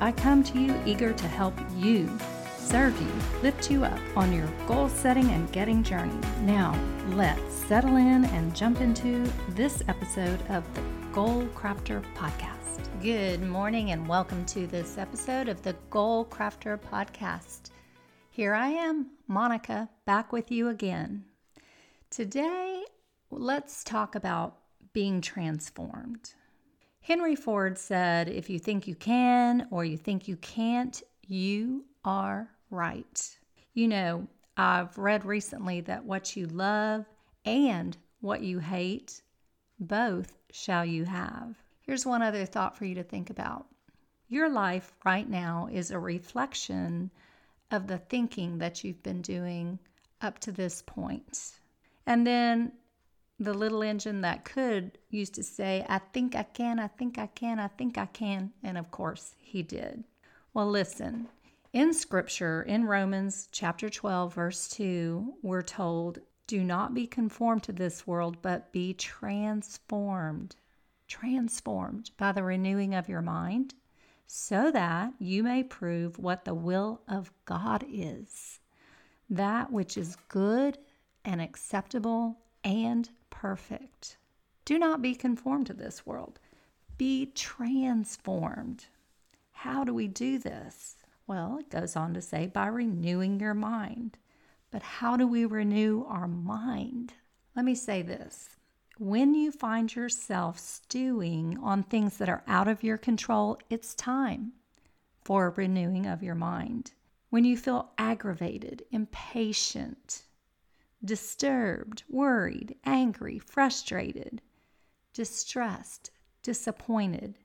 I come to you eager to help you, serve you, lift you up on your goal setting and getting journey. Now, let's settle in and jump into this episode of the Goal Crafter Podcast. Good morning and welcome to this episode of the Goal Crafter Podcast. Here I am, Monica, back with you again. Today, let's talk about being transformed. Henry Ford said, If you think you can or you think you can't, you are right. You know, I've read recently that what you love and what you hate, both shall you have. Here's one other thought for you to think about. Your life right now is a reflection of the thinking that you've been doing up to this point. And then the little engine that could used to say, I think I can, I think I can, I think I can. And of course, he did. Well, listen, in scripture, in Romans chapter 12, verse 2, we're told, Do not be conformed to this world, but be transformed. Transformed by the renewing of your mind, so that you may prove what the will of God is, that which is good and acceptable and perfect. Do not be conformed to this world. Be transformed. How do we do this? Well, it goes on to say by renewing your mind. But how do we renew our mind? Let me say this. When you find yourself stewing on things that are out of your control, it's time for a renewing of your mind. When you feel aggravated, impatient, disturbed, worried, angry, frustrated, distressed, disappointed.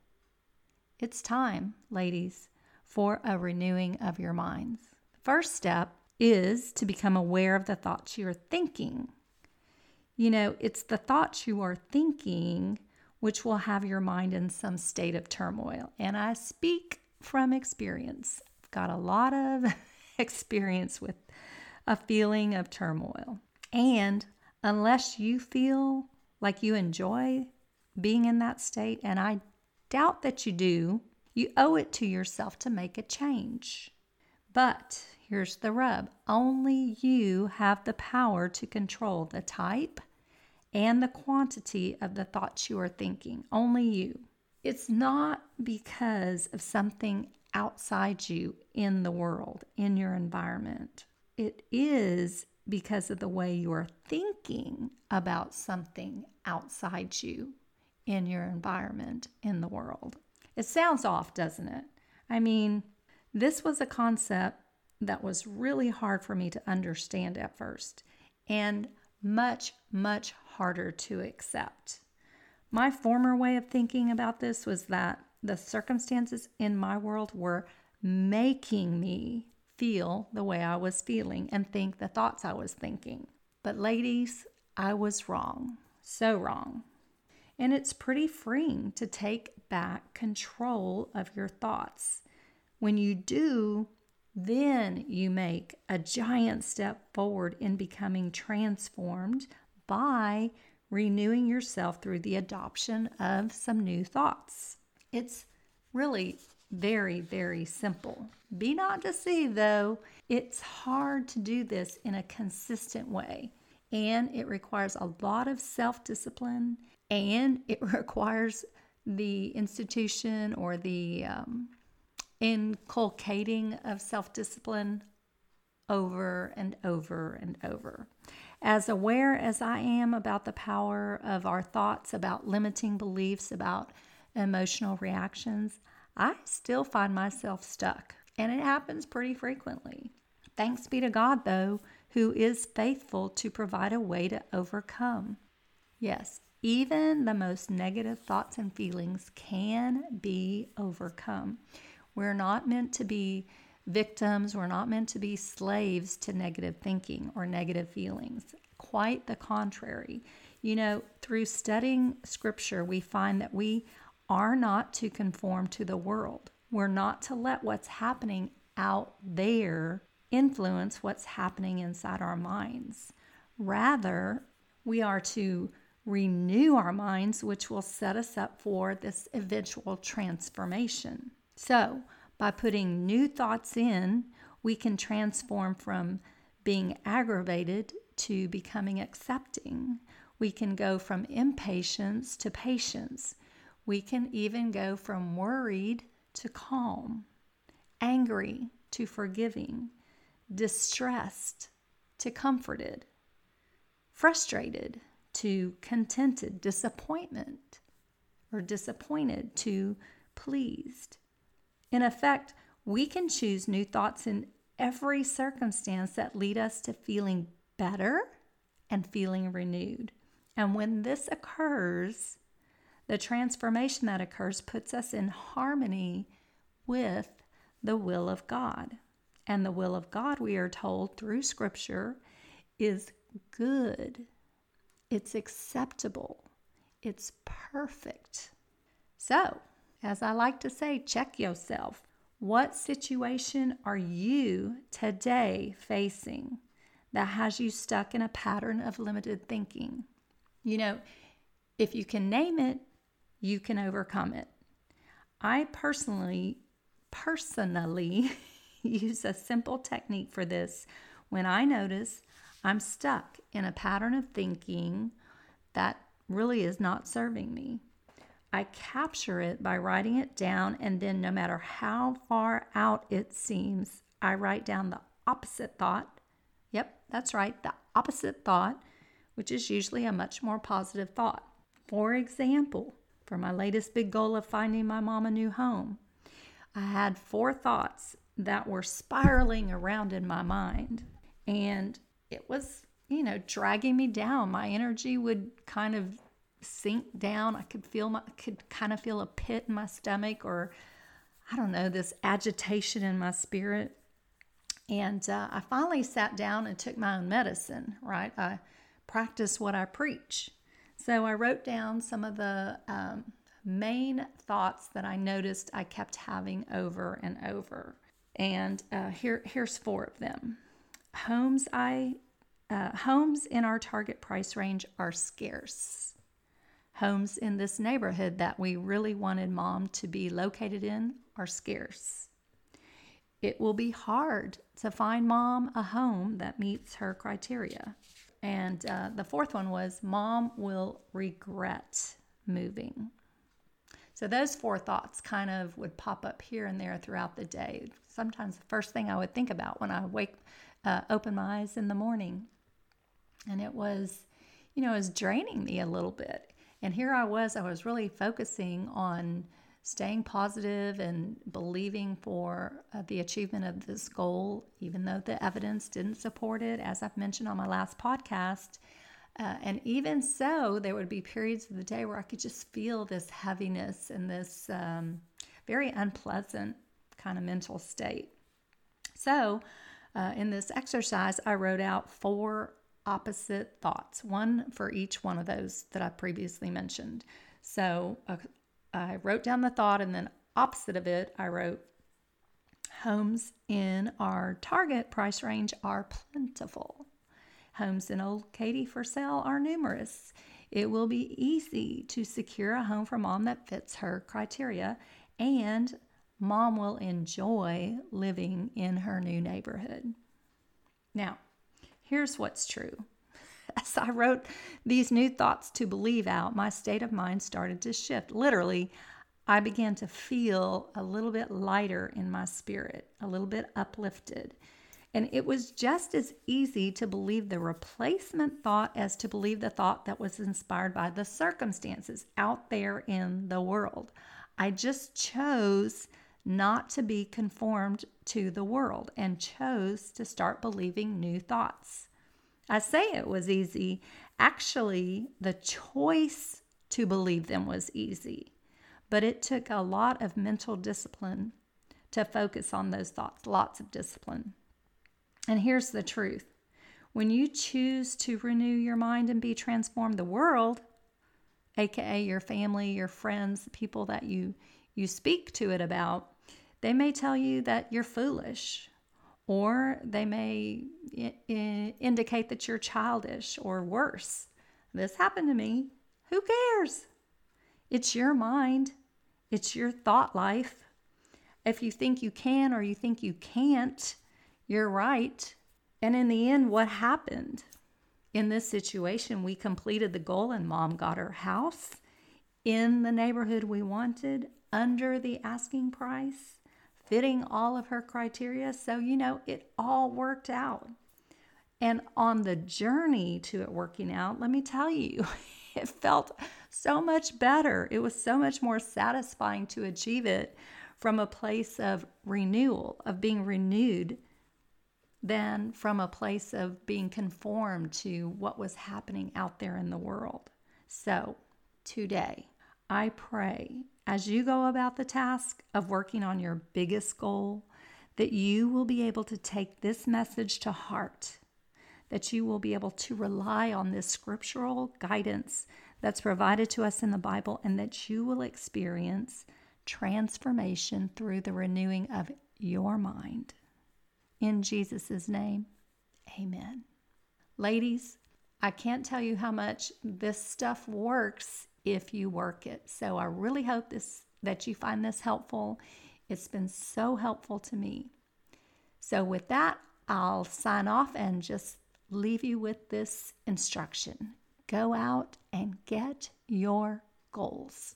It's time, ladies, for a renewing of your minds. First step is to become aware of the thoughts you're thinking. You know, it's the thoughts you are thinking which will have your mind in some state of turmoil. And I speak from experience. I've got a lot of experience with a feeling of turmoil. And unless you feel like you enjoy being in that state, and I doubt that you do, you owe it to yourself to make a change. But here's the rub only you have the power to control the type and the quantity of the thoughts you are thinking. Only you. It's not because of something outside you in the world, in your environment. It is because of the way you're thinking about something outside you in your environment in the world. It sounds off, doesn't it? I mean, this was a concept that was really hard for me to understand at first and much, much harder to accept. My former way of thinking about this was that the circumstances in my world were making me feel the way I was feeling and think the thoughts I was thinking. But, ladies, I was wrong. So wrong. And it's pretty freeing to take back control of your thoughts. When you do, then you make a giant step forward in becoming transformed by renewing yourself through the adoption of some new thoughts. It's really very, very simple. Be not deceived, though. It's hard to do this in a consistent way, and it requires a lot of self discipline, and it requires the institution or the um, inculcating of self discipline over and over and over. As aware as I am about the power of our thoughts, about limiting beliefs, about emotional reactions, I still find myself stuck, and it happens pretty frequently. Thanks be to God, though, who is faithful to provide a way to overcome. Yes, even the most negative thoughts and feelings can be overcome. We're not meant to be victims, we're not meant to be slaves to negative thinking or negative feelings. Quite the contrary. You know, through studying scripture, we find that we are not to conform to the world. We're not to let what's happening out there influence what's happening inside our minds. Rather, we are to renew our minds, which will set us up for this eventual transformation. So, by putting new thoughts in, we can transform from being aggravated to becoming accepting. We can go from impatience to patience. We can even go from worried to calm, angry to forgiving, distressed to comforted, frustrated to contented, disappointment or disappointed to pleased. In effect, we can choose new thoughts in every circumstance that lead us to feeling better and feeling renewed. And when this occurs, the transformation that occurs puts us in harmony with the will of God. And the will of God, we are told through Scripture, is good it's acceptable, it's perfect. So, as I like to say, check yourself. What situation are you today facing that has you stuck in a pattern of limited thinking? You know, if you can name it, you can overcome it. I personally, personally use a simple technique for this when I notice I'm stuck in a pattern of thinking that really is not serving me. I capture it by writing it down, and then no matter how far out it seems, I write down the opposite thought. Yep, that's right, the opposite thought, which is usually a much more positive thought. For example, for my latest big goal of finding my mom a new home, I had four thoughts that were spiraling around in my mind. And it was, you know, dragging me down. My energy would kind of sink down. I could feel my, I could kind of feel a pit in my stomach or I don't know, this agitation in my spirit. And uh, I finally sat down and took my own medicine, right? I practice what I preach. So I wrote down some of the um, main thoughts that I noticed I kept having over and over. And uh, here, here's four of them homes I uh, homes in our target price range are scarce. Homes in this neighborhood that we really wanted mom to be located in are scarce. It will be hard to find mom a home that meets her criteria. And uh, the fourth one was mom will regret moving. So those four thoughts kind of would pop up here and there throughout the day. Sometimes the first thing I would think about when I wake uh, open my eyes in the morning. And it was, you know, it was draining me a little bit. And here I was, I was really focusing on staying positive and believing for uh, the achievement of this goal, even though the evidence didn't support it, as I've mentioned on my last podcast. Uh, and even so, there would be periods of the day where I could just feel this heaviness and this um, very unpleasant kind of mental state. So, uh, in this exercise, I wrote out four opposite thoughts, one for each one of those that I previously mentioned. So uh, I wrote down the thought, and then opposite of it, I wrote homes in our target price range are plentiful. Homes in Old Katy for sale are numerous. It will be easy to secure a home for mom that fits her criteria, and mom will enjoy living in her new neighborhood. Now, here's what's true. As I wrote these new thoughts to believe out, my state of mind started to shift. Literally, I began to feel a little bit lighter in my spirit, a little bit uplifted. And it was just as easy to believe the replacement thought as to believe the thought that was inspired by the circumstances out there in the world. I just chose not to be conformed to the world and chose to start believing new thoughts. I say it was easy. Actually, the choice to believe them was easy, but it took a lot of mental discipline to focus on those thoughts, lots of discipline. And here's the truth when you choose to renew your mind and be transformed, the world, aka your family, your friends, the people that you, you speak to it about, they may tell you that you're foolish, or they may indicate that you're childish or worse. This happened to me. Who cares? It's your mind, it's your thought life. If you think you can or you think you can't, you're right. And in the end, what happened? In this situation, we completed the goal and mom got her house in the neighborhood we wanted under the asking price, fitting all of her criteria. So, you know, it all worked out. And on the journey to it working out, let me tell you, it felt so much better. It was so much more satisfying to achieve it from a place of renewal, of being renewed than from a place of being conformed to what was happening out there in the world. So, today, I pray as you go about the task of working on your biggest goal that you will be able to take this message to heart, that you will be able to rely on this scriptural guidance that's provided to us in the Bible, and that you will experience transformation through the renewing of your mind. In Jesus' name, amen. Ladies, I can't tell you how much this stuff works if you work it. So I really hope this that you find this helpful. It's been so helpful to me. So with that, I'll sign off and just leave you with this instruction. Go out and get your goals.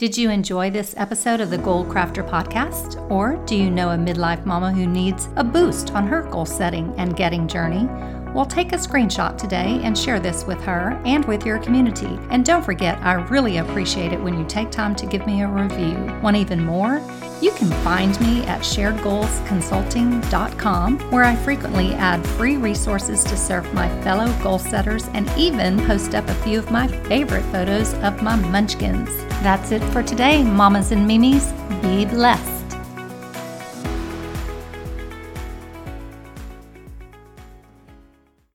Did you enjoy this episode of the Goal Crafter podcast? Or do you know a midlife mama who needs a boost on her goal setting and getting journey? Well, take a screenshot today and share this with her and with your community. And don't forget, I really appreciate it when you take time to give me a review. Want even more? You can find me at sharedgoalsconsulting.com, where I frequently add free resources to serve my fellow goal setters and even post up a few of my favorite photos of my munchkins. That's it for today, mamas and mimis. Be blessed.